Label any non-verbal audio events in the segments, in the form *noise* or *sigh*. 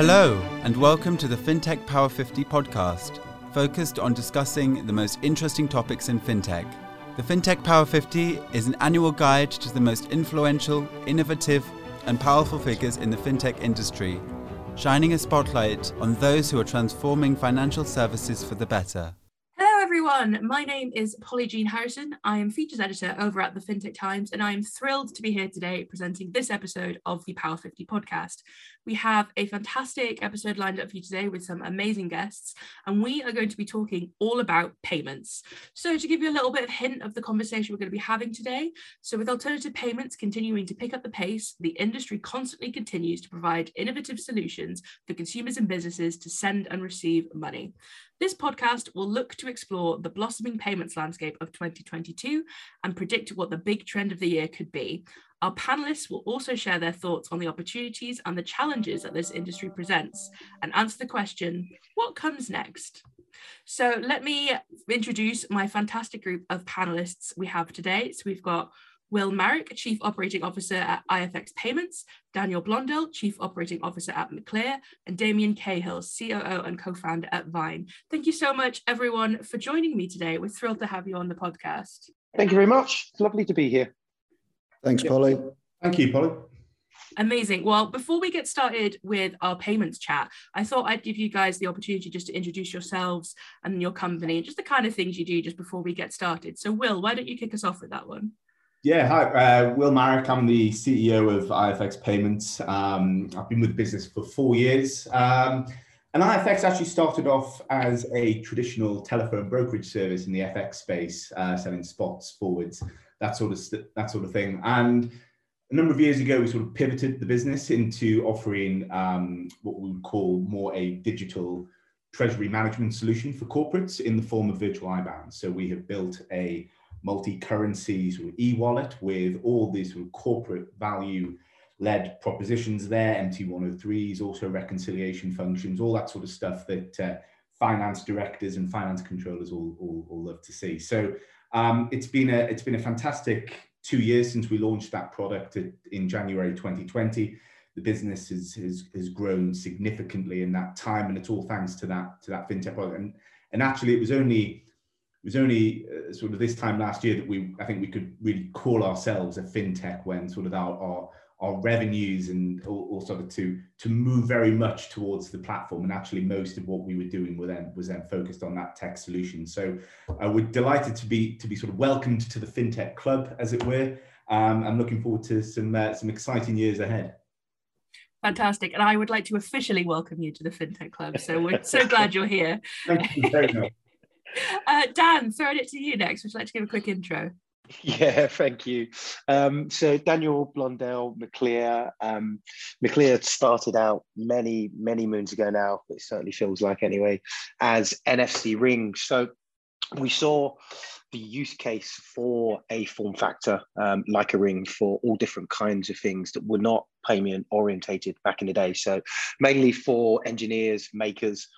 Hello, and welcome to the FinTech Power 50 podcast, focused on discussing the most interesting topics in fintech. The FinTech Power 50 is an annual guide to the most influential, innovative, and powerful figures in the fintech industry, shining a spotlight on those who are transforming financial services for the better everyone. My name is Polly Jean Harrison. I am features editor over at the FinTech Times, and I am thrilled to be here today presenting this episode of the Power 50 podcast. We have a fantastic episode lined up for you today with some amazing guests, and we are going to be talking all about payments. So, to give you a little bit of hint of the conversation we're going to be having today, so with alternative payments continuing to pick up the pace, the industry constantly continues to provide innovative solutions for consumers and businesses to send and receive money. This podcast will look to explore the blossoming payments landscape of 2022 and predict what the big trend of the year could be. Our panelists will also share their thoughts on the opportunities and the challenges that this industry presents and answer the question what comes next? So, let me introduce my fantastic group of panelists we have today. So, we've got Will Marwick, Chief Operating Officer at IFX Payments, Daniel Blondell, Chief Operating Officer at McLear, and Damien Cahill, COO and co-founder at Vyne. Thank you so much, everyone, for joining me today. We're thrilled to have you on the podcast. Thank you very much. It's lovely to be here. Thanks, Polly. Thank you, Polly. Amazing. Well, before we get started with our payments chat, I thought I'd give you guys the opportunity just to introduce yourselves and your company and just the kind of things you do just before we get started. So, Will, why don't you kick us off with that one? Yeah, hi, uh, Will Marwick. I'm the CEO of IFX Payments. Um, I've been with the business for four years. Um, and IFX actually started off as a traditional telephone brokerage service in the FX space, uh, selling spots, forwards, that sort of st- that sort of thing. And a number of years ago, we sort of pivoted the business into offering um, what we would call more a digital treasury management solution for corporates in the form of virtual IBANs. So we have built a multi-currency sort of e-wallet with all these sort of corporate value led propositions there, MT103s, also reconciliation functions, all that sort of stuff that uh, finance directors and finance controllers all, all, all love to see. So um, it's been a it's been a fantastic two years since we launched that product in January 2020. The business has, has, has grown significantly in that time, and it's all thanks to that to that fintech product. And and actually, it was only it was only uh, sort of this time last year that we I think we could really call ourselves a fintech when sort of our our, our revenues and all, all, sort of to to move very much towards the platform and actually most of what we were doing was then was then focused on that tech solution. So uh, we're delighted to be to be sort of welcomed to the fintech club as it were. Um, I'm looking forward to some uh, some exciting years ahead. Fantastic. And I would like to officially welcome you to the FinTech Club. So we're so glad you're here. Thank you very much. *laughs* Uh, Dan, throwing it to you next. Would you like to give a quick intro? *laughs* Yeah, thank you. Um, so Daniel Blondell, McLear. Um, started out many, many moons ago now. It certainly feels like anyway, as NFC Ring. So we saw the use case for a form factor um, like a ring for all different kinds of things that were not payment orientated back in the day. So mainly for engineers, makers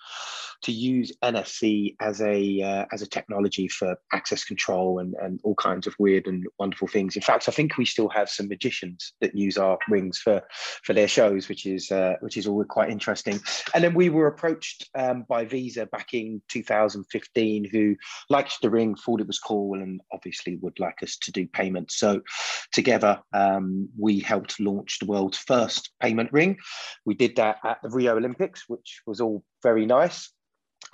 to use NFC as a uh, as a technology for access control and, and all kinds of weird and wonderful things. In fact, I think we still have some magicians that use our rings for for their shows, which is uh, which is all quite interesting. And then we were approached um, by Visa back in 2015, who liked the ring, thought it was cool, and obviously would like us to do payments. So together, um, we helped launch the world's first payment ring. We did that at the Rio Olympics, which was all very nice.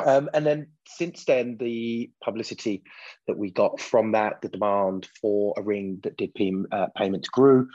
Um, and then since then, the publicity that we got from that, the demand for a ring that did pay, uh, payments grew.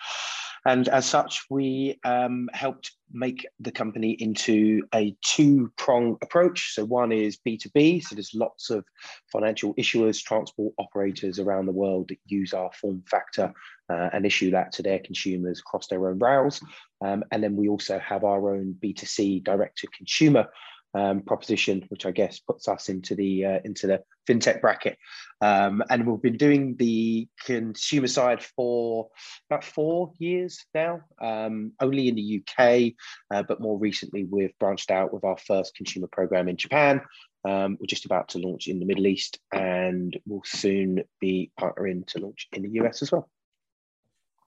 And as such, we um, helped make the company into a two prong approach. So, one is B2B. So, there's lots of financial issuers, transport operators around the world that use our form factor uh, and issue that to their consumers across their own rails. Um, and then we also have our own B2C direct to consumer um, proposition, which I guess puts us into the uh, into the fintech bracket. Um, and we've been doing the consumer side for about four years now, um, only in the UK, uh, but more recently we've branched out with our first consumer program in Japan. Um, we're just about to launch in the Middle East, and we'll soon be partnering to launch in the US as well.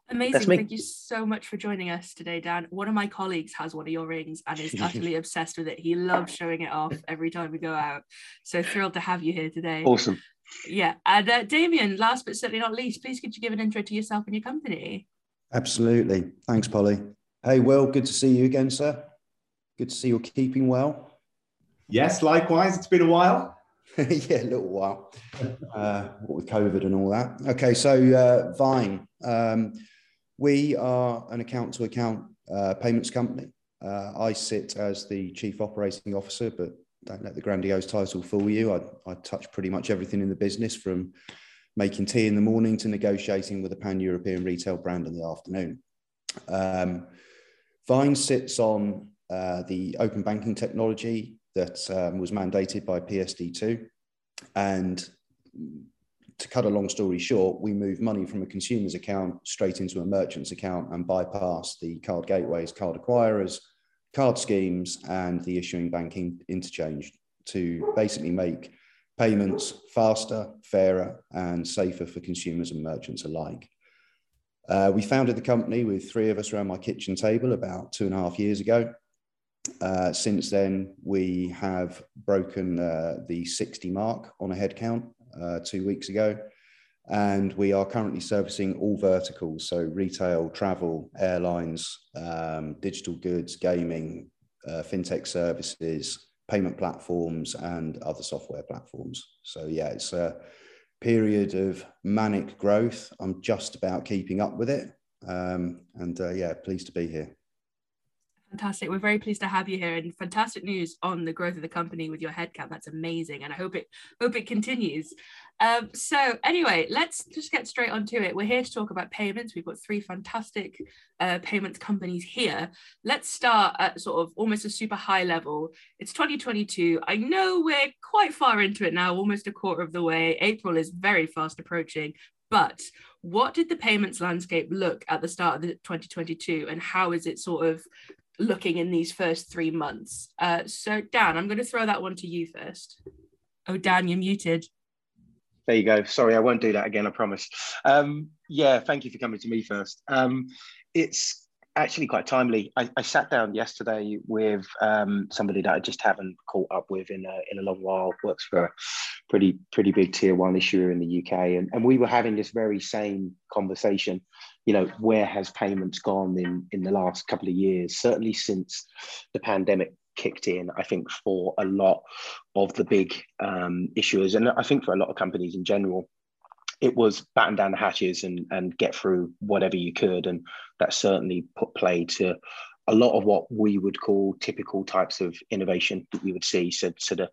Amazing. Thank you so much for joining us today, Dan. One of my colleagues has one of your rings and is *laughs* utterly obsessed with it. He loves showing it off every time we go out. So thrilled to have you here today. Awesome. Yeah. And uh, Damien, last but certainly not least, please could you give an intro to yourself and your company? Absolutely. Thanks, Polly. Hey, Will, good to see you again, sir. Good to see you're keeping well. Yes, likewise. It's been a while. *laughs* yeah, a little while. Uh, with COVID and all that. Okay, so uh, Vyne. Um, we are an account to account payments company. Uh, I sit as the chief operating officer, but don't let the grandiose title fool you. I, I touch pretty much everything in the business from making tea in the morning to negotiating with a pan European retail brand in the afternoon. Um, Vyne sits on uh, the open banking technology that um, was mandated by PSD2. And to cut a long story short, we move money from a consumer's account straight into a merchant's account and bypass the card gateways, card acquirers, card schemes, and the issuing banking interchange to basically make payments faster, fairer, and safer for consumers and merchants alike. Uh, we founded the company with three of us around my kitchen table about two and a half years ago. Uh, since then, we have broken uh, the 60 mark on a headcount uh, two weeks ago. And we are currently servicing all verticals, so retail, travel, airlines, um, digital goods, gaming, uh, fintech services, payment platforms, and other software platforms. So, yeah, it's a period of manic growth. I'm just about keeping up with it. Um, and uh, yeah, pleased to be here. Fantastic. We're very pleased to have you here and fantastic news on the growth of the company with your headcount. That's amazing. And I hope it hope it continues. Um, so anyway, let's just get straight onto it. We're here to talk about payments. We've got three fantastic uh, payments companies here. Let's start at sort of almost a super high level. It's 2022. I know we're quite far into it now, almost a quarter of the way. April is very fast approaching. But what did the payments landscape look at the start of the 2022 and how is it sort of looking in these first three months. Uh, so, Dan, I'm going to throw that one to you first. Oh, Dan, you're muted. There you go. Sorry, I won't do that again. I promise. Um, yeah, thank you for coming to me first. Um, it's actually quite timely. I, I sat down yesterday with um, somebody that I just haven't caught up with in a, in a long while. Works for a pretty pretty big tier one issuer in the UK, and, and we were having this very same conversation. You know, where has payments gone in in the last couple of years? Certainly since the pandemic kicked in, I think for a lot of the big um, issuers, and I think for a lot of companies in general, it was batten down the hatches and and get through whatever you could, and that certainly put play to a lot of what we would call typical types of innovation that you would see. So, so the,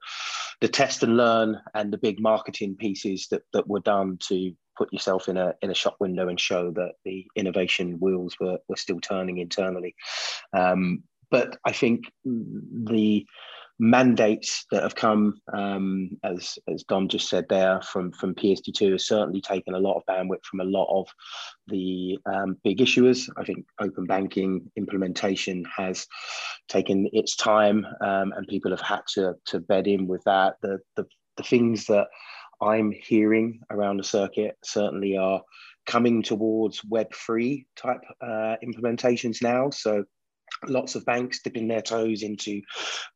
the test and learn and the big marketing pieces that, that were done to put yourself in a in a shop window and show that the innovation wheels were, were still turning internally. Um, but I think the mandates that have come, um, as as Dom just said there, from from PSD2 has certainly taken a lot of bandwidth from a lot of the um, big issuers. I think open banking implementation has taken its time, um, and people have had to to bed in with that. The the, the things that I'm hearing around the circuit certainly are coming towards Web3 type uh, implementations now. So lots of banks dipping their toes into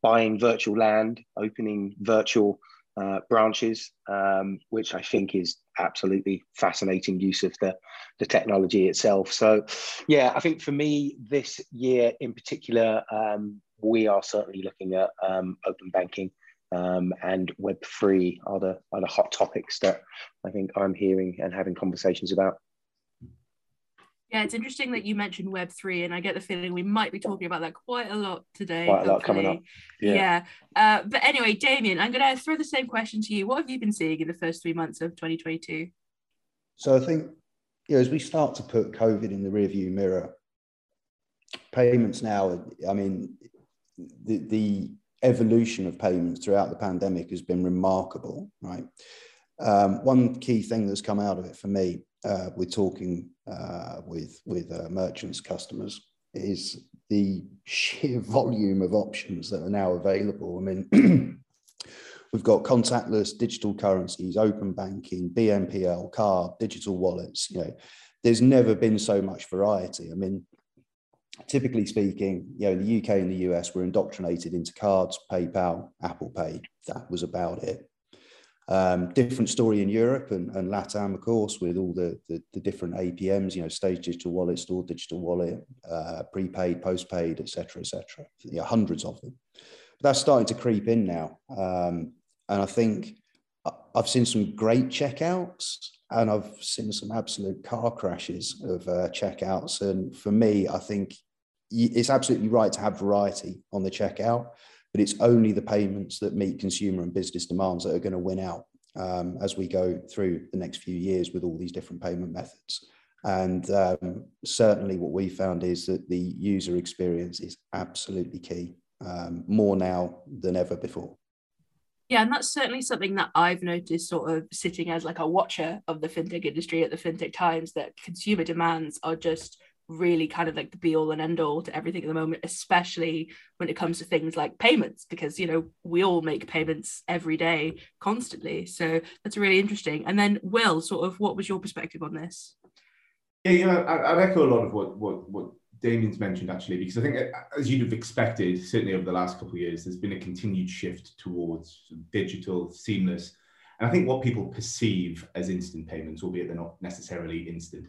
buying virtual land, opening virtual uh, branches, um, which I think is absolutely fascinating use of the, the technology itself. So, yeah, I think for me, this year in particular, um, we are certainly looking at um, open banking um, and Web3 are the, are the hot topics that I think I'm hearing and having conversations about. Yeah, it's interesting that you mentioned Web3, and I get the feeling we might be talking about that quite a lot today. Quite a lot coming up. Yeah. yeah. Uh, but anyway, Damien, I'm going to throw the same question to you. What have you been seeing in the first three months of 2022? So I think, you know, as we start to put COVID in the rearview mirror, payments now, I mean, the, the evolution of payments throughout the pandemic has been remarkable, right? Um, one key thing that's come out of it for me, uh, we're talking uh, with with uh, merchants, customers, is the sheer *laughs* volume of options that are now available. I mean, *clears throat* we've got contactless digital currencies, open banking, BNPL, card, digital wallets. You know, there's never been so much variety. I mean, typically speaking, you know, in the UK and the US were indoctrinated into cards, PayPal, Apple Pay. That was about it. Um, different story in Europe and, and LATAM, of course, with all the, the, the, different APMs, you know, stage digital wallet, store digital wallet, uh, prepaid, postpaid, etc., etc. Hundreds of them. But that's starting to creep in now. Um, and I think I've seen some great checkouts and I've seen some absolute car crashes of uh, checkouts. And for me, I think it's absolutely right to have variety on the checkout but it's only the payments that meet consumer and business demands that are going to win out um, as we go through the next few years with all these different payment methods. And um, certainly, what we found is that the user experience is absolutely key, um, more now than ever before. Yeah, and that's certainly something that I've noticed, sort of sitting as like a watcher of the fintech industry at the FinTech Times, that consumer demands are just really kind of like the be all and end all to everything at the moment, especially when it comes to things like payments, because you know we all make payments every day constantly. So that's really interesting. And then, Will, sort of, what was your perspective on this? Yeah, you know, I, would echo a lot of what what what Damien's mentioned actually, because I think as you'd have expected, certainly over the last couple of years, there's been a continued shift towards digital, seamless. And I think what people perceive as instant payments, albeit they're not necessarily instant,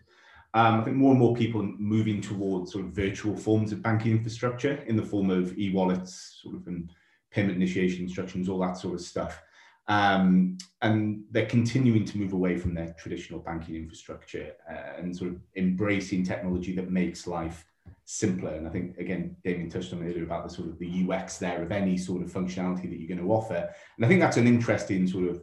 um, I think more and more people are moving towards sort of virtual forms of banking infrastructure in the form of e-wallets, sort of and payment initiation instructions, all that sort of stuff. Um, and they're continuing to move away from their traditional banking infrastructure uh, and sort of embracing technology that makes life simpler. And I think again, Damien touched on earlier about the sort of the UX there of any sort of functionality that you're going to offer. And I think that's an interesting sort of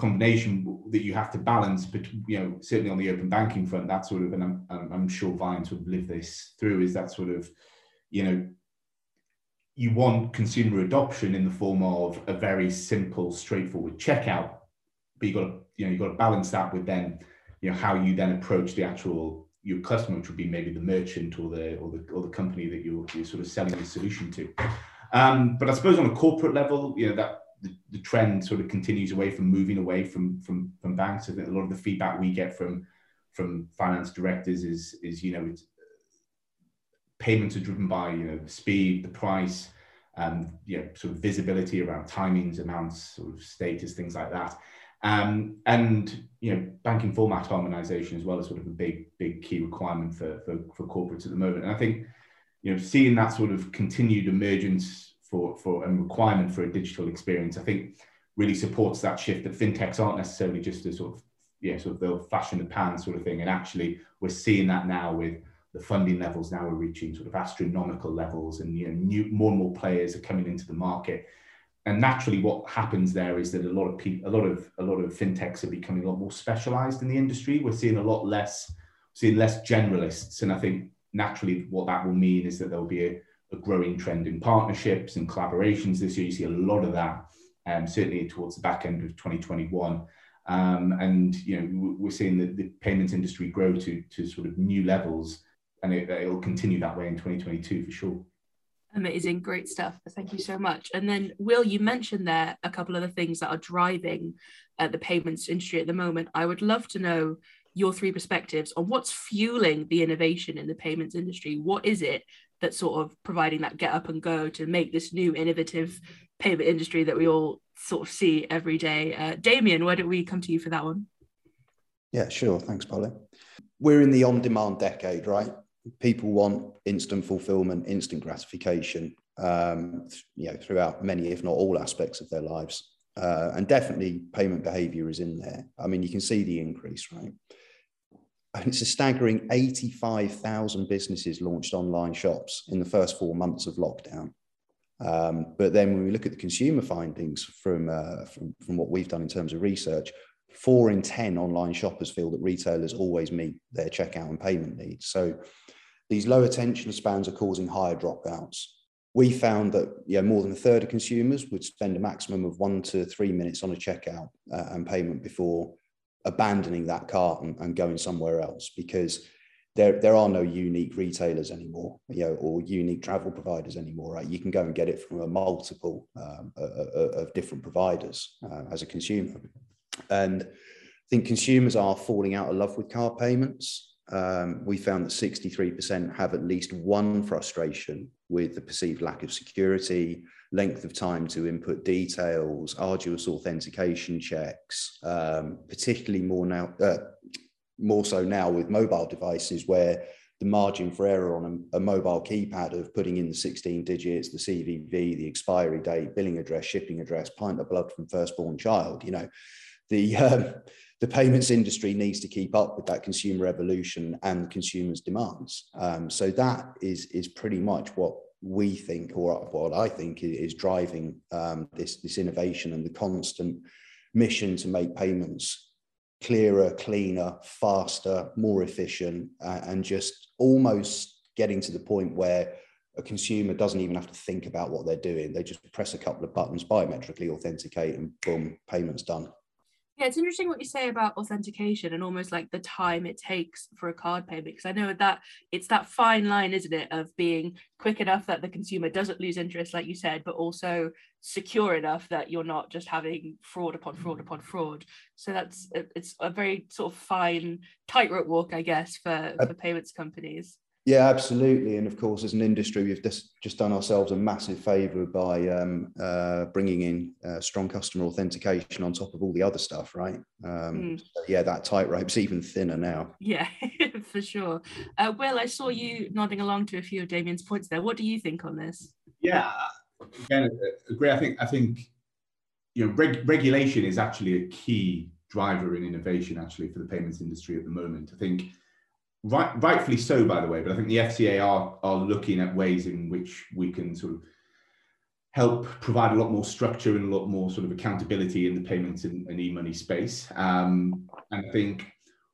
combination that you have to balance but you know certainly on the open banking front that sort of and I'm, I'm sure Vyne sort of lived this through is that sort of you know you want consumer adoption in the form of a very simple straightforward checkout but you got to you know you got to balance that with then you know how you then approach the actual your customer which would be maybe the merchant or the or the or the company that you're, you're sort of selling the solution to. Um, but I suppose on a corporate level you know that the, the trend sort of continues away from moving away from from from banks. I think a lot of the feedback we get from from finance directors is is you know payments are driven by you know speed, the price, um, you know, sort of visibility around timings, amounts, sort of status, things like that. Um, and you know, banking format harmonization as well is sort of a big, big key requirement for, for, for corporates at the moment. And I think, you know, seeing that sort of continued emergence for, for a requirement for a digital experience, I think really supports that shift that fintechs aren't necessarily just a sort of, yeah, sort of the flash in the pan sort of thing. And actually we're seeing that now with the funding levels now are reaching sort of astronomical levels and you know new, more and more players are coming into the market. And naturally what happens there is that a lot of people a lot of a lot of fintechs are becoming a lot more specialized in the industry. We're seeing a lot less seeing less generalists. And i think naturally what that will mean is that there'll be a, a growing trend in partnerships and collaborations this year. You see a lot of that, um, certainly towards the back end of 2021. Um, and you know we're seeing the, the payments industry grow to to sort of new levels, and it, will continue that way in 2022 for sure. Amazing, great stuff. Thank you so much. And then, Will, you mentioned there a couple of the things that are driving uh, the payments industry at the moment. I would love to know your three perspectives on what's fueling the innovation in the payments industry. What is it that's sort of providing that get up and go to make this new innovative payment industry that we all sort of see every day. Uh, Damien, why don't we come to you for that one? Yeah, sure. Thanks, Polly. We're in the on demand decade, right? People want instant fulfillment, instant gratification, um, you know, throughout many, if not all aspects of their lives. Uh, and definitely payment behavior is in there. I mean, you can see the increase, right? And it's a staggering 85,000 businesses launched online shops in the first four months of lockdown. Um, but then when we look at the consumer findings from, uh, from, from what we've done in terms of research, four in 10 online shoppers feel that retailers always meet their checkout and payment needs. So these low attention spans are causing higher dropouts. We found that yeah, more than a third of consumers would spend a maximum of one to three minutes on a checkout uh, and payment before abandoning that cart and, and going somewhere else because there, there are no unique retailers anymore, you know, or unique travel providers anymore, right? You can go and get it from a multiple um, of different providers uh, as a consumer. And I think consumers are falling out of love with car payments. um, we found that 63% have at least one frustration with the perceived lack of security, length of time to input details, arduous authentication checks, um, particularly more now, uh, more so now with mobile devices where the margin for error on a, a, mobile keypad of putting in the 16 digits, the CVV, the expiry date, billing address, shipping address, pint of blood from firstborn child, you know, the um, the payments industry needs to keep up with that consumer evolution and consumers' demands. Um, so that is is pretty much what we think, or what I think, is driving um, this this innovation and the constant mission to make payments clearer, cleaner, faster, more efficient, uh, and just almost getting to the point where a consumer doesn't even have to think about what they're doing. They just press a couple of buttons, biometrically authenticate, and boom, payments done. Yeah, it's interesting what you say about authentication and almost like the time it takes for a card payment because I know that it's that fine line, isn't it, of being quick enough that the consumer doesn't lose interest, like you said, but also secure enough that you're not just having fraud upon fraud upon fraud. So that's it's a very sort of fine tightrope walk, I guess, for, uh, for payments companies. Yeah, absolutely. And of course, as an industry, we've just, just done ourselves a massive favor by um, uh, bringing in uh, strong customer authentication on top of all the other stuff, right? Um, mm. so yeah, that tightrope's even thinner now. Yeah, *laughs* for sure. Uh, Will, I saw you nodding along to a few of Damien's points there. What do you think on this? Yeah, again, agree. I think I think you know reg- regulation is actually a key driver in innovation actually for the payments industry at the moment. I think right, rightfully so, by the way. But I think the FCA are are looking at ways in which we can sort of help provide a lot more structure and a lot more sort of accountability in the payments and, and e-money space. Um, and I think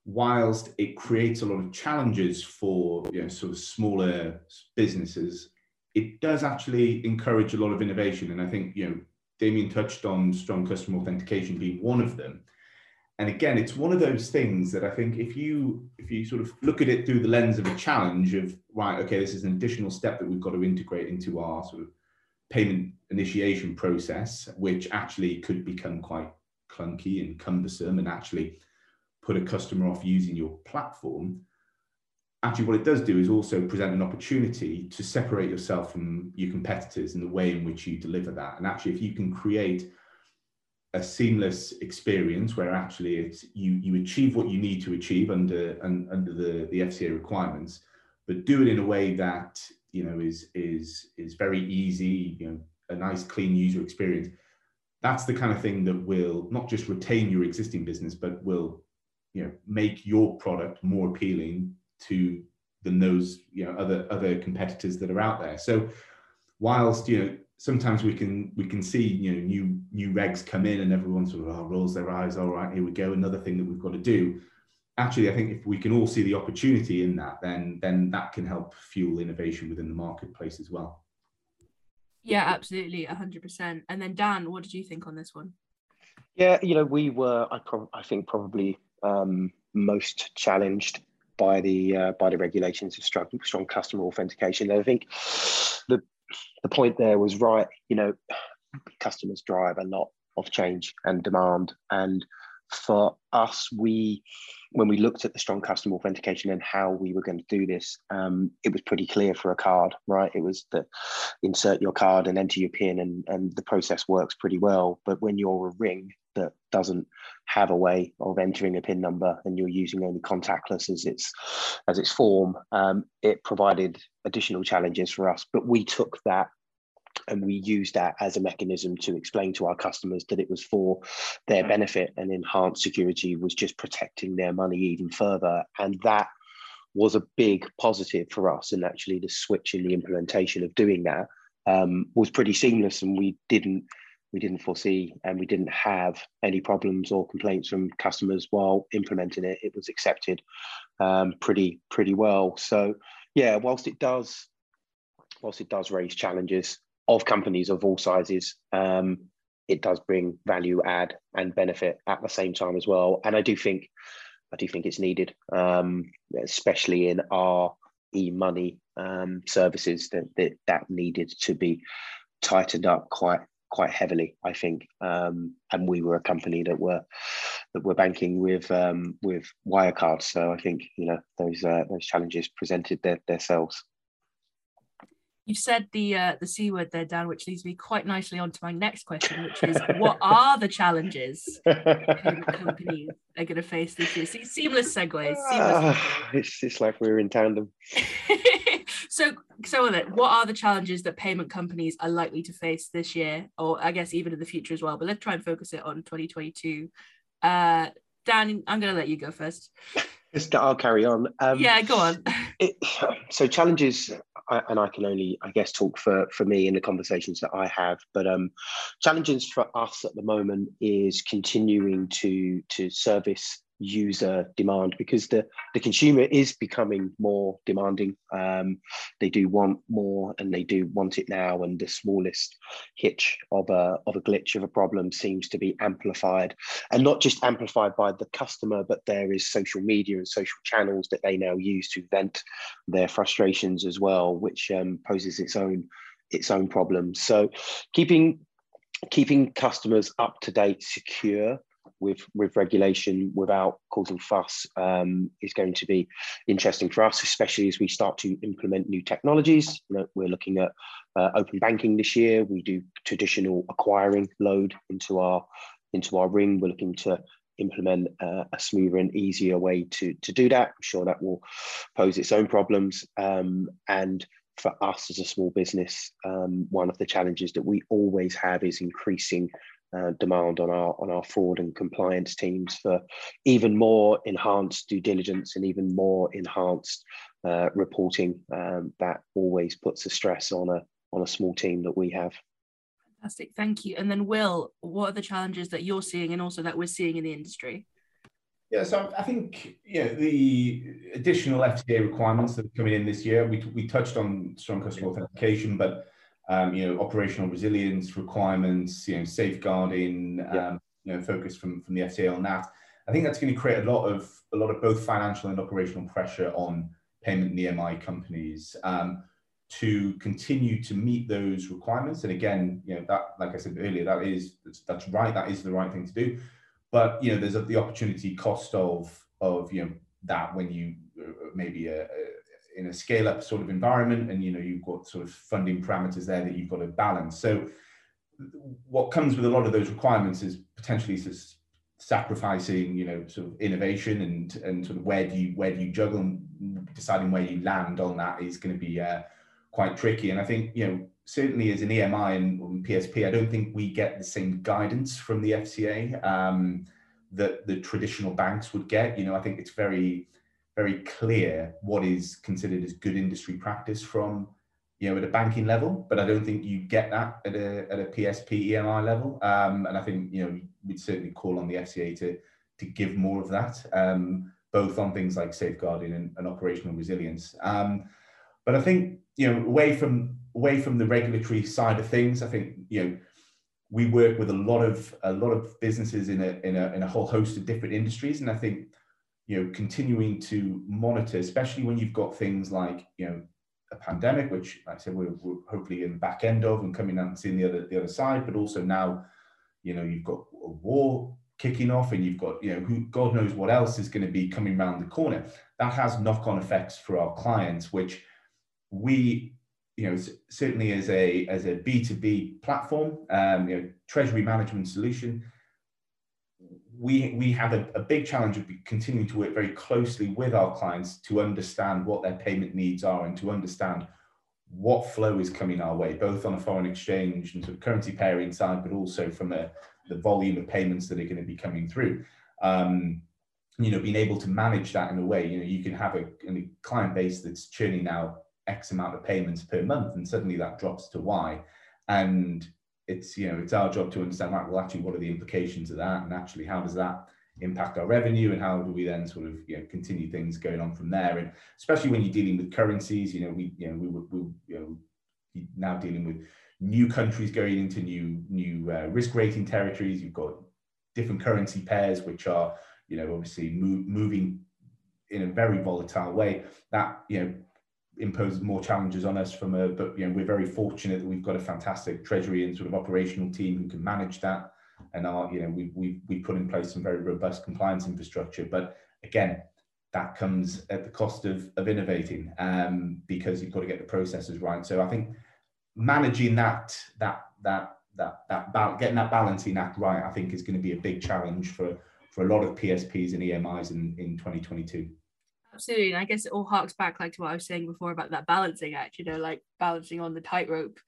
whilst it creates a lot of challenges for you know sort of smaller businesses, it does actually encourage a lot of innovation. And I think you know Damien touched on strong customer authentication being one of them and again it's one of those things that i think if you if you sort of look at it through the lens of a challenge of right okay this is an additional step that we've got to integrate into our sort of payment initiation process which actually could become quite clunky and cumbersome and actually put a customer off using your platform. Actually what it does do is also present an opportunity to separate yourself from your competitors in the way in which you deliver that. And actually if you can create a seamless experience where actually it's you you achieve what you need to achieve under and under the the FCA requirements, but do it in a way that you know is is is very easy, you know, a nice clean user experience. That's the kind of thing that will not just retain your existing business, but will you know make your product more appealing to than those you know other other competitors that are out there. So whilst you know sometimes we can we can see you know new new regs come in and everyone sort of oh, rolls their eyes all right here we go another thing that we've got to do. Actually i think if we can all see the opportunity in that then then that can help fuel innovation within the marketplace as well. Yeah absolutely 100% and then dan what did you think on this one? Yeah you know we were i, pro- I think probably um, most challenged by the uh, by the regulations of strong, strong customer authentication. And I think the the point there was right. You know, customers drive a lot of change and demand, and for us, we when we looked at the strong customer authentication and how we were going to do this, um, it was pretty clear for a card, right? It was to insert your card and enter your PIN, and, and the process works pretty well. But when you're a ring that doesn't have a way of entering a PIN number and you're using only contactless as its as its form, um, it provided additional challenges for us. But we took that and we used that as a mechanism to explain to our customers that it was for their benefit and enhanced security was just protecting their money even further. And that was a big positive for us and actually the switch in the implementation of doing that um, was pretty seamless and we didn't we didn't foresee and we didn't have any problems or complaints from customers while implementing it. It was accepted um, pretty pretty well. So yeah whilst it does whilst it does raise challenges of companies of all sizes, um, it does bring value add and benefit at the same time as well. And I do think, I do think it's needed, um, especially in our e-money um, services that, that that needed to be tightened up quite quite heavily, I think. Um, and we were a company that were that we're banking with um, with Wirecard. So I think you know those uh, those challenges presented their, themselves. You've said the uh, the c word there, Dan, which leads me quite nicely on to my next question, which is, what are the challenges payment *laughs* companies are going to face this year? See, seamless segues. Seamless uh, it's it's like we're in tandem. *laughs* so, so then, what are the challenges that payment companies are likely to face this year, or I guess even in the future as well? But let's try and focus it on 2022. Uh, Dan, I'm going to let you go first. I'll carry on. Um, yeah, go on. It, so challenges, and I can only, I guess, talk for for me in the conversations that I have. But um, challenges for us at the moment is continuing to to service user demand because the, the consumer is becoming more demanding. Um, they do want more and they do want it now. And the smallest hitch of a, of a glitch of a problem seems to be amplified and not just amplified by the customer, but there is social media and social channels that they now use to vent their frustrations as well, which um, poses its own its own problems. So keeping keeping customers up to date, secure, with with regulation without causing fuss um, is going to be interesting for us, especially as we start to implement new technologies. You know, we're looking at uh, open banking this year. We do traditional acquiring load into our into our ring. We're looking to implement uh, a smoother and easier way to to do that. I'm sure that will pose its own problems um, and for us as a small business, um, one of the challenges that we always have is increasing uh, demand on our on our fraud and compliance teams for even more enhanced due diligence and even more enhanced uh, reporting. Um, that always puts a stress on a on a small team that we have. Fantastic, thank you. And then, Will, what are the challenges that you're seeing and also that we're seeing in the industry? Yeah, so I think you know, the additional FCA requirements that are coming in this year. We, we touched on strong customer authentication, but um, you know, operational resilience requirements, you know, safeguarding, yeah. um, you know, focus from, from the FCA on that. I think that's going to create a lot of a lot of both financial and operational pressure on payment and EMI companies um, to continue to meet those requirements. And again, you know, that like I said earlier, that is that's, that's right. That is the right thing to do. But you know, there's a, the opportunity cost of of you know that when you uh, maybe a, a in a scale up sort of environment and you know you've got sort of funding parameters there that you've got to balance. So what comes with a lot of those requirements is potentially sacrificing you know sort of innovation and and sort of where do you where do you juggle and deciding where you land on that is going to be uh, quite tricky. And i think you know certainly as an emi and psp i don't think we get the same guidance from the fca um, that the traditional banks would get. You know i think it's very very clear what is considered as good industry practice from you know at a banking level but i don't think you get that at a, at a psp emi level. Um, and i think you know we'd certainly call on the fca to to give more of that um, both on things like safeguarding and, and operational resilience. Um, but i think you know away from away from the regulatory side of things i think you know we work with a lot of a lot of businesses in a in a, in a whole host of different industries. And i think you know, continuing to monitor, especially when you've got things like, you know, a pandemic, which like I said, we're, we're hopefully in the back end of and coming out and seeing the other the other side, but also now, you know, you've got a war kicking off and you've got, you know, who God knows what else is going to be coming around the corner. That has knock-on effects for our clients, which we, you know, certainly as a as a B2B platform, um, you know, treasury management solution, we we have a, a, big challenge of continuing to work very closely with our clients to understand what their payment needs are and to understand what flow is coming our way, both on a foreign exchange and sort of currency pairing side, but also from a, the volume of payments that are going to be coming through. Um, you know, being able to manage that in a way, you know, you can have a, a client base that's churning out X amount of payments per month, and suddenly that drops to Y, and it's you know it's our job to understand right well actually what are the implications of that? And actually how does that impact our revenue? And how do we then sort of you know continue things going on from there? And especially when you're dealing with currencies you know we you know we we you know now dealing with new countries going into new new uh, risk rating territories. You've got different currency pairs which are you know obviously move, moving in a very volatile way. That you know imposes more challenges on us from a but you know we're very fortunate that we've got a fantastic treasury and sort of operational team who can manage that and our, you know, we we we put in place some very robust compliance infrastructure. But again, that comes at the cost of of innovating um, because you've got to get the processes right. So I think managing that that that that that getting that balancing act right, I think is going to be a big challenge for for a lot of PSPs and EMIs in in 2022. Absolutely, and I guess it all harks back like to what I was saying before about that balancing act. You know, like balancing on the tightrope.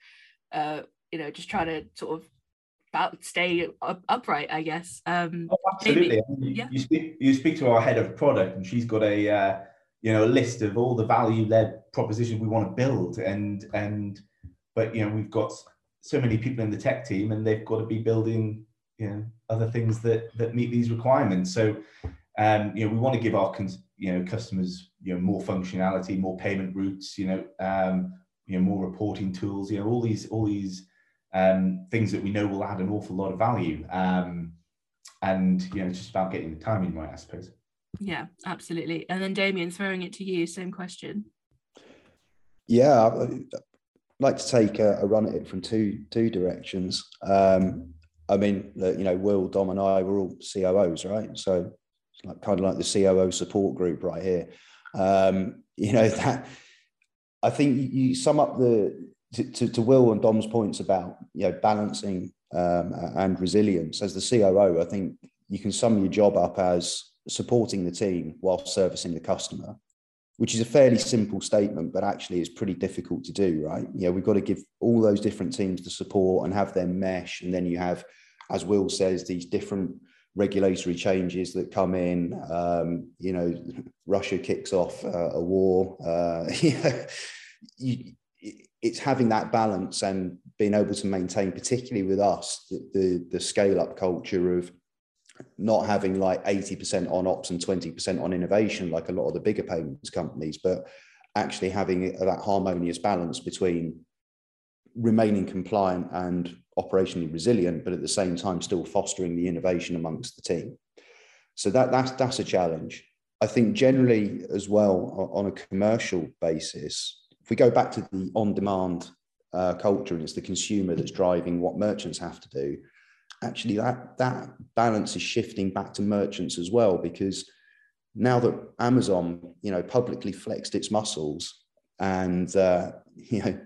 Uh, you know, just trying to sort of about stay up, upright, I guess. Um, oh, absolutely. Maybe, yeah. You speak you speak to our head of product, and she's got a uh, you know a list of all the value led propositions we want to build, and and but you know we've got so many people in the tech team, and they've got to be building you know other things that that meet these requirements. So um, you know we want to give our cons- you know customers you know more functionality, more payment routes, you know um, you know more reporting tools, you know all these all these um, things that we know will add an awful lot of value. Um, and you know, it's just about getting the timing right, I suppose. Yeah, absolutely. And then Damien, throwing it to you, same question. Yeah, I'd like to take a, a run at it from two two directions. Um, I mean, you know, Will, Dom, and I were all COOs, right? So it's like kind of like the COO support group right here. Um, *laughs* you know that I think you sum up the to, to, to, Will and Dom's points about you know balancing um, and resilience as the COO, I think you can sum your job up as supporting the team while servicing the customer, which is a fairly simple statement, but actually is pretty difficult to do, right? You know, we've got to give all those different teams the support and have them mesh, and then you have, as Will says, these different regulatory changes that come in. Um, you know, *laughs* Russia kicks off uh, a war. Uh, *laughs* it's having that balance and being able to maintain, particularly with us, the, the, the scale up culture of not having like 80% on ops and 20% on innovation, like a lot of the bigger payments companies, but actually having that harmonious balance between remaining compliant and operationally resilient, but at the same time still fostering the innovation amongst the team. So that that's that's a challenge. I think generally as well on a commercial basis, if we go back to the on-demand uh, culture and it's the consumer that's driving what merchants have to do, actually that that balance is shifting back to merchants as well because now that Amazon, you know, publicly flexed its muscles and uh, *laughs* you know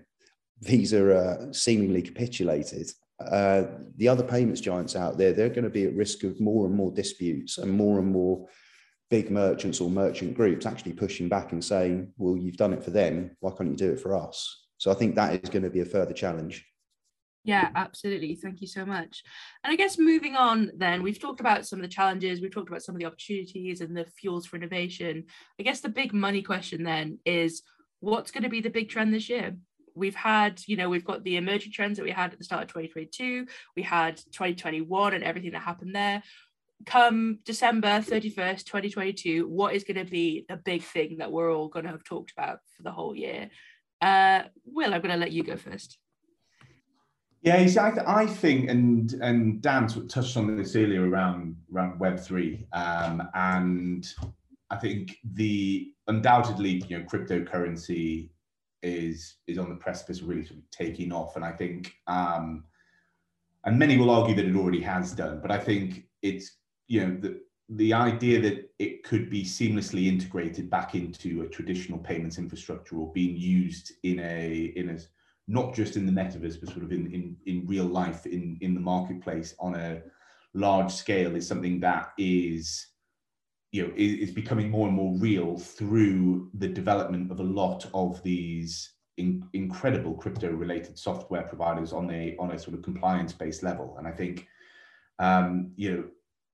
these are uh, seemingly capitulated. Uh, the other payments giants out there, they're going to be at risk of more and more disputes and more and more big merchants or merchant groups actually pushing back and saying, well, you've done it for them. Why can't you do it for us? So I think that is going to be a further challenge. Yeah, absolutely. Thank you so much. And I guess moving on, then, we've talked about some of the challenges, we've talked about some of the opportunities and the fuels for innovation. I guess the big money question then is what's going to be the big trend this year? We've had, you know, we've got the emerging trends that we had at the start of 2022, we had 2021 and everything that happened there come December 31st, 2022, what is going to be the big thing that we're all going to have talked about for the whole year? Uh, Will, I'm going to let you go first. Yeah, I, I think, and and Dan touched on this earlier around around Web three, um, and I think the undoubtedly, you know, cryptocurrency is is on the precipice of really sort of taking off, and I think, um, and many will argue that it already has done, but I think it's you know the the idea that it could be seamlessly integrated back into a traditional payments infrastructure or being used in a in a not just in the metaverse but sort of in in, in real life in in the marketplace on a large scale is something that is you know is, is becoming more and more real through the development of a lot of these in, incredible crypto related software providers on a on a sort of compliance based level and i think um, you know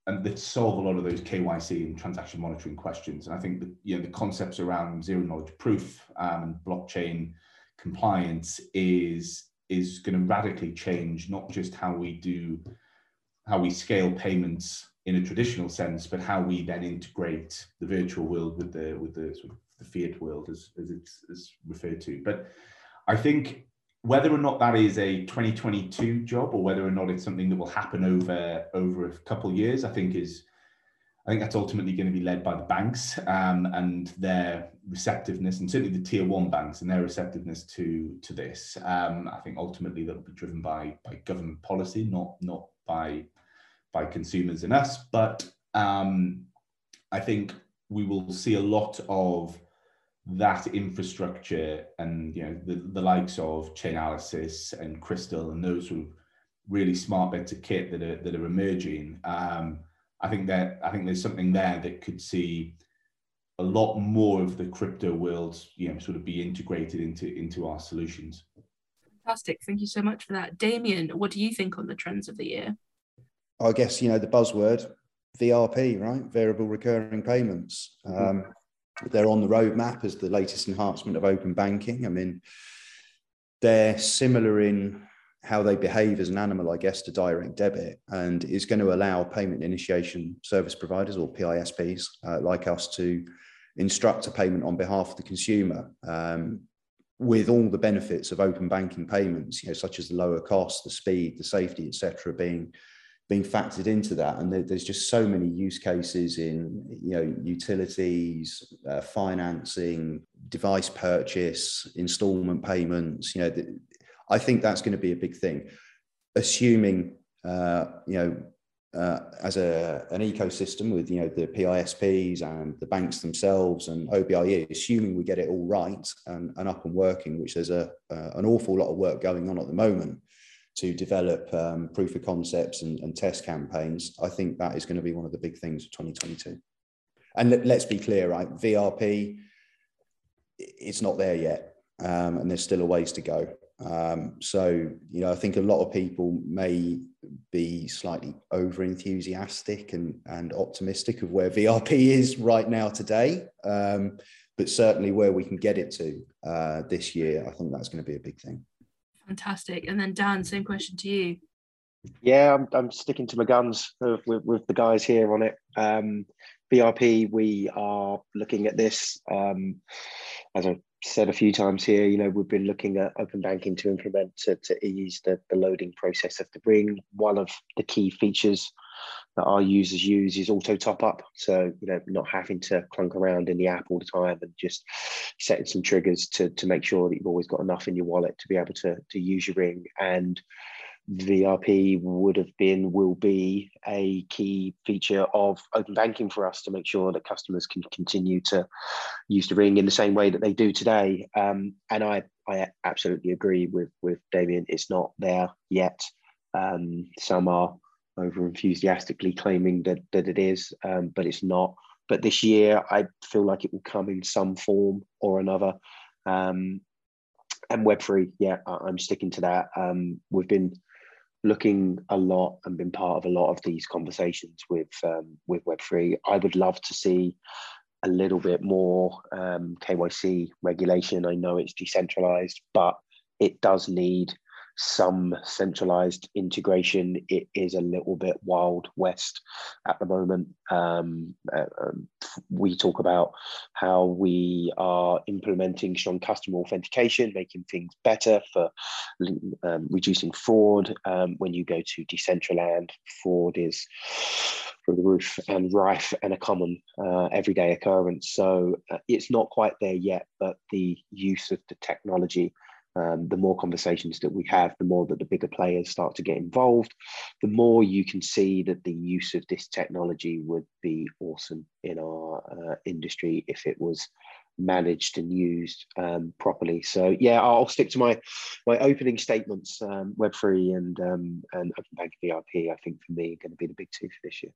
and that solve a lot of those KYC and transaction monitoring questions. And I think that you know the concepts around zero knowledge proof um, and blockchain compliance is is going to radically change not just how we do how we scale payments in a traditional sense, but how we then integrate the virtual world with the with the sort of the fiat world as, as it's as referred to. But I think whether or not that is a 2022 job or whether or not it's something that will happen over over a couple of years, I think is I think that's ultimately going to be led by the banks um, and their receptiveness, and certainly the tier one banks and their receptiveness to to this. Um, I think ultimately that will be driven by by government policy, not not by by consumers and us. But um, I think we will see a lot of that infrastructure and you know the, the likes of Chainalysis and Crystal and those really smart bits of kit that are that are emerging. Um, I think that I think there's something there that could see a lot more of the crypto world, you know, sort of be integrated into into our solutions. Fantastic. Thank you so much for that. Damien, what do you think on the trends of the year? I guess, you know, the buzzword VRP, right? Variable recurring payments. Mm-hmm. Um, they're on the roadmap as the latest enhancement of open banking. I mean, they're similar in how they behave as an animal, I guess, to direct debit, and is going to allow payment initiation service providers or PISPs uh, like us to instruct a payment on behalf of the consumer um, with all the benefits of open banking payments, you know, such as the lower cost, the speed, the safety, etc., being being factored into that. And there, there's just so many use cases in, you know, utilities, uh, financing, device purchase, installment payments. You know, the, I think that's going to be a big thing. Assuming, uh, you know, uh, as a, an ecosystem with you know the PISPs and the banks themselves and OBIE, assuming we get it all right and, and up and working, which there's a uh, an awful lot of work going on at the moment to develop um, proof of concepts and, and, test campaigns, I think that is going to be one of the big things of 2022. And let, us be clear, right? VRP, it's not there yet, um, and there's still a ways to go. Um, so, you know, I think a lot of people may be slightly over enthusiastic and, and optimistic of where VRP is right now today. Um, but certainly where we can get it to uh, this year, I think that's going to be a big thing. Fantastic. And then Dan, same question to you. Yeah, I'm, I'm sticking to my guns with, with, with the guys here on it. Um, VRP, we are looking at this. Um, as I said a few times here, you know, we've been looking at open banking to implement to, to ease the, the loading process of the ring. One of the key features that our users use is auto top up. So, you know, not having to clunk around in the app all the time and just setting some triggers to, to make sure that you've always got enough in your wallet to be able to, to use your ring. And VRP would have been, will be a key feature of open banking for us to make sure that customers can continue to use the ring in the same way that they do today. Um, and I, I absolutely agree with, with Damien, it's not there yet. Um, some are over enthusiastically claiming that that it is, um, but it's not. But this year, I feel like it will come in some form or another. Um, and Web3, yeah, I'm sticking to that. Um, we've been looking a lot and been part of a lot of these conversations with um, with Web3. I would love to see a little bit more um, KYC regulation. I know it's decentralized, but it does need some centralized integration. It is a little bit wild west at the moment. Um, uh, um, we talk about how we are implementing strong customer authentication, making things better for um, reducing fraud. Um, when you go to Decentraland, fraud is through the roof and rife and a common uh, everyday occurrence. So uh, it's not quite there yet, but the use of the technology um, the more conversations that we have, the more that the bigger players start to get involved, the more you can see that the use of this technology would be awesome in our uh, industry if it was managed and used um, properly. So yeah, I'll stick to my my opening statements. Um, Web3 and um, and Open Bank VRP, I think for me, are going to be the big two for this year.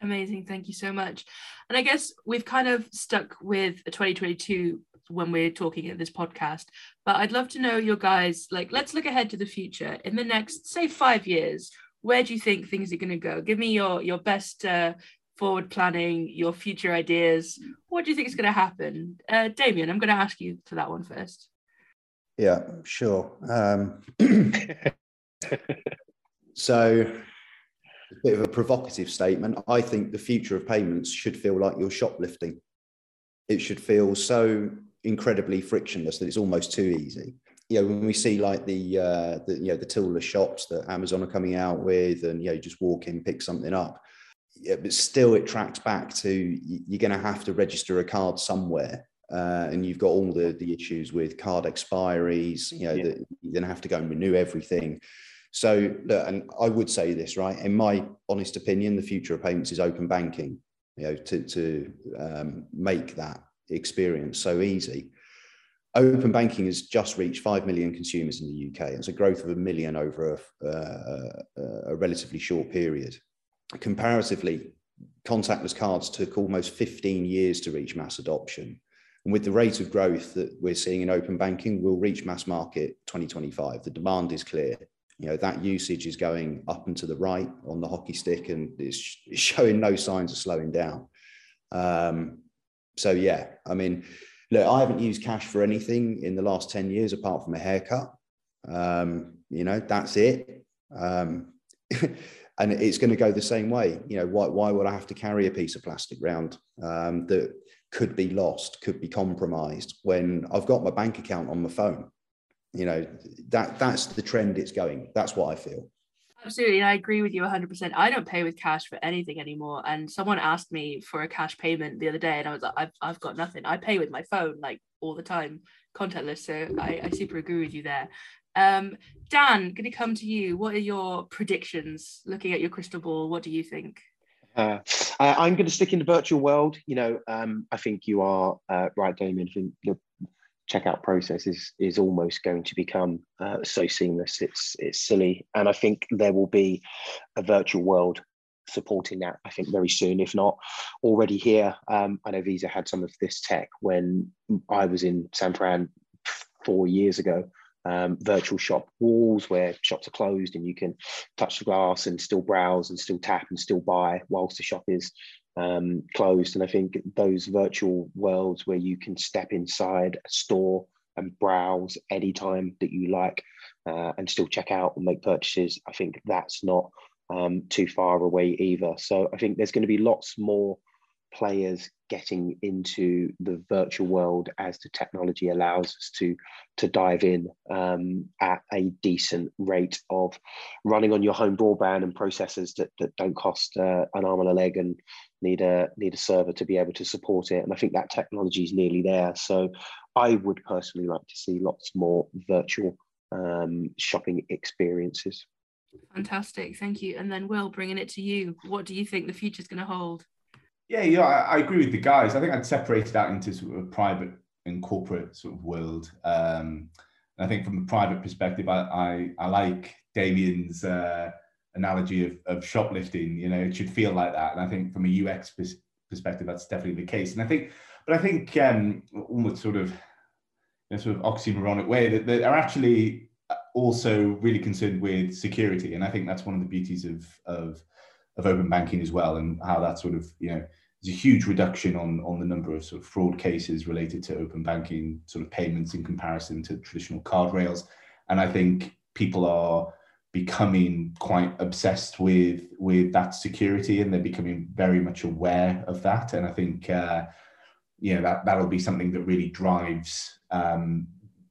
Amazing. Thank you so much. And I guess we've kind of stuck with 2022 when we're talking in this podcast, but I'd love to know your guys like let's look ahead to the future. In the next say 5 years, where do you think things are going to go? Give me your your best uh, forward planning, your future ideas. What do you think is going to happen? Uh, Damien, I'm going to ask you to that one first. Yeah, sure. Um, *clears throat* *laughs* so a bit of a provocative statement. I think the future of payments should feel like you're shoplifting. It should feel so incredibly frictionless that it's almost too easy. You know, when we see like the, uh, the you know the toolless shops that Amazon are coming out with, and you know, just walk in, pick something up. Yeah, but still, it tracks back to you're going to have to register a card somewhere, uh, and you've got all the the issues with card expiries. You know, yeah. that you're going to have to go and renew everything. So, look, and I would say this, right? In my honest opinion, the future of payments is open banking, you know, to, to um, make that experience so easy. Open banking has just reached 5 million consumers in the UK. It's a growth of a million over a, uh, a relatively short period. Comparatively, contactless cards took almost 15 years to reach mass adoption. And with the rate of growth that we're seeing in open banking, we'll reach mass market 2025. The demand is clear. You know, that usage is going up and to the right on the hockey stick and it's, showing no signs of slowing down. Um, so, yeah, I mean, look, I haven't used cash for anything in the last 10 years apart from a haircut. Um, you know, that's it. Um, *laughs* and it's going to go the same way. You know, why, why would I have to carry a piece of plastic round um, that could be lost, could be compromised when I've got my bank account on my phone? You know, that that's the trend it's going. That's what I feel. Absolutely, I agree with you 100%. I don't pay with cash for anything anymore. And someone asked me for a cash payment the other day, and I was like, I've, I've got nothing. I pay with my phone like all the time, contactless. So I, I super agree with you there. Um, Dan, going to come to you. What are your predictions? Looking at your crystal ball, what do you think? Uh, I'm going to stick in the virtual world. You know, um, I think you are uh, right, Damien. I think the checkout process is is almost going to become uh, so seamless. It's it's silly, and I think there will be a virtual world supporting that. I think very soon, if not already here. Um, I know Visa had some of this tech when I was in San Fran four years ago um, virtual shop walls where shops are closed and you can touch the glass and still browse and still tap and still buy whilst the shop is um, closed. And I think those virtual worlds where you can step inside a store and browse anytime that you like uh, and still check out and make purchases, I think that's not um, too far away either. So I think there's going to be lots more players getting into the virtual world as the technology allows us to to dive in um, at a decent rate of running on your home broadband and processors that, that don't cost uh, an arm and a leg and need a need a server to be able to support it. And i think that technology is nearly there. So i would personally like to see lots more virtual um, shopping experiences. Fantastic. Thank you. And then will bringing it to you what do you think the future is going to hold? Yeah, yeah, I, I, agree with the guys. I think I'd separate that into sort of a private and corporate sort of world. Um, I think from a private perspective, I, I, I like Damien's uh, analogy of, of shoplifting. You know, it should feel like that. And I think from a UX pers- perspective, that's definitely the case. And I think, but I think um, almost sort of, in a sort of oxymoronic way, that they are actually also really concerned with security. And I think that's one of the beauties of, of of open banking as well, and how that sort of you know there's a huge reduction on on the number of sort of fraud cases related to open banking sort of payments in comparison to traditional card rails, and I think people are becoming quite obsessed with with that security and they're becoming very much aware of that. And i think uh, you know that that'll be something that really drives um,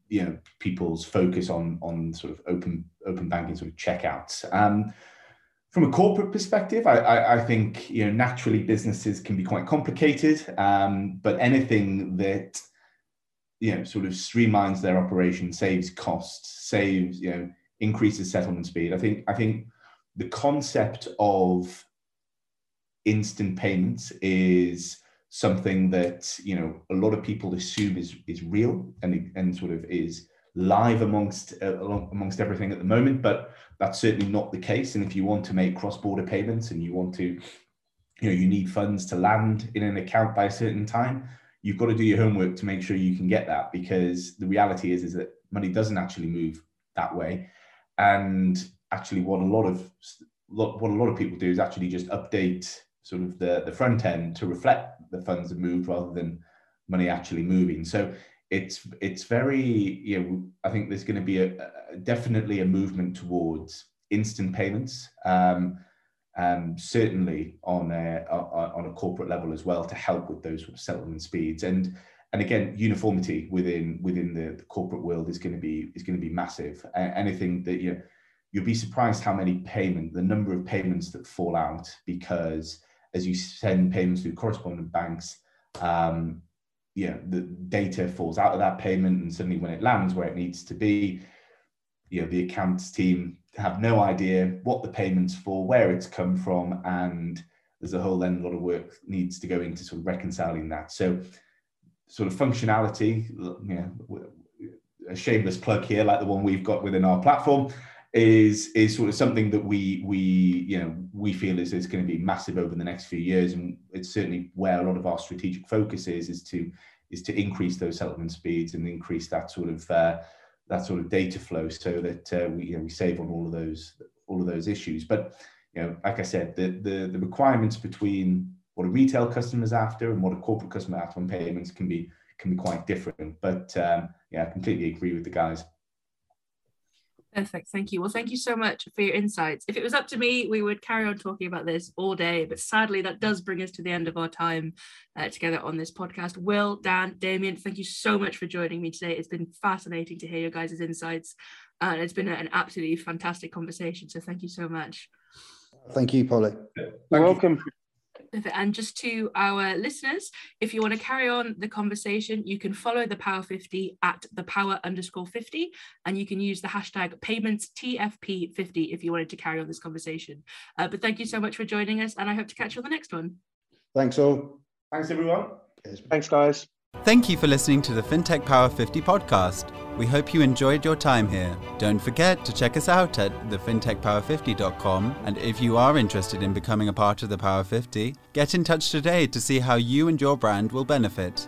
you know people's focus on on sort of open open banking sort of checkouts. Um, from a corporate perspective, I, I, I, think you know naturally businesses can be quite complicated, um, but anything that you know sort of streamlines their operation, saves costs, saves you know increases settlement speed. I think I think the concept of instant payments is something that you know a lot of people assume is is real and and sort of is live amongst uh, amongst everything at the moment, but that's certainly not the case. And if you want to make cross-border payments and you want to, you know, you need funds to land in an account by a certain time, you've got to do your homework to make sure you can get that because the reality is is that money doesn't actually move that way. And actually, what a lot of what a lot of people do is actually just update sort of the the front end to reflect the funds have moved rather than money actually moving. So it's it's very you know I think there's going to be a, a definitely a movement towards instant payments. Um, um, certainly on a, on a corporate level as well to help with those sort of settlement speeds and and again uniformity within within the, the corporate world is going to be is going to be massive anything that you you'll be surprised how many payment the number of payments that fall out because as you send payments through correspondent banks um, you know the data falls out of that payment and suddenly when it lands where it needs to be you know the accounts team have no idea what the payments for, where it's come from, and there's a whole then a lot of work needs to go into sort of reconciling that. So sort of functionality, you know, a shameless plug here, like the one we've got within our platform, is is sort of something that we we you know we feel is, is going to be massive over the next few years, and it's certainly where a lot of our strategic focus is is to is to increase those settlement speeds and increase that sort of uh, that sort of data flow so that uh, we you know, we save on all of those all of those issues. But you know, like I said, the the, the requirements between what a retail customer is after and what a corporate customer after on payments can be can be quite different. But um, yeah, I completely agree with the guys. Perfect. Thank you. Well, thank you so much for your insights. If it was up to me, we would carry on talking about this all day. But sadly, that does bring us to the end of our time uh, together on this podcast. Will, Dan, Damien, thank you so much for joining me today. It's been fascinating to hear your guys' insights. And it's been an absolutely fantastic conversation. So thank you so much. Thank you, Polly. You're welcome. And just to our listeners, if you want to carry on the conversation, you can follow the Power 50 at the power underscore 50, and you can use the hashtag payments TFP50 if you wanted to carry on this conversation. Uh, but thank you so much for joining us, and I hope to catch you on the next one. Thanks all. Thanks, everyone. Thanks, guys. Thank you for listening to the FinTech Power 50 podcast. We hope you enjoyed your time here. Don't forget to check us out at thefintechpower50.com. And if you are interested in becoming a part of the Power 50, get in touch today to see how you and your brand will benefit.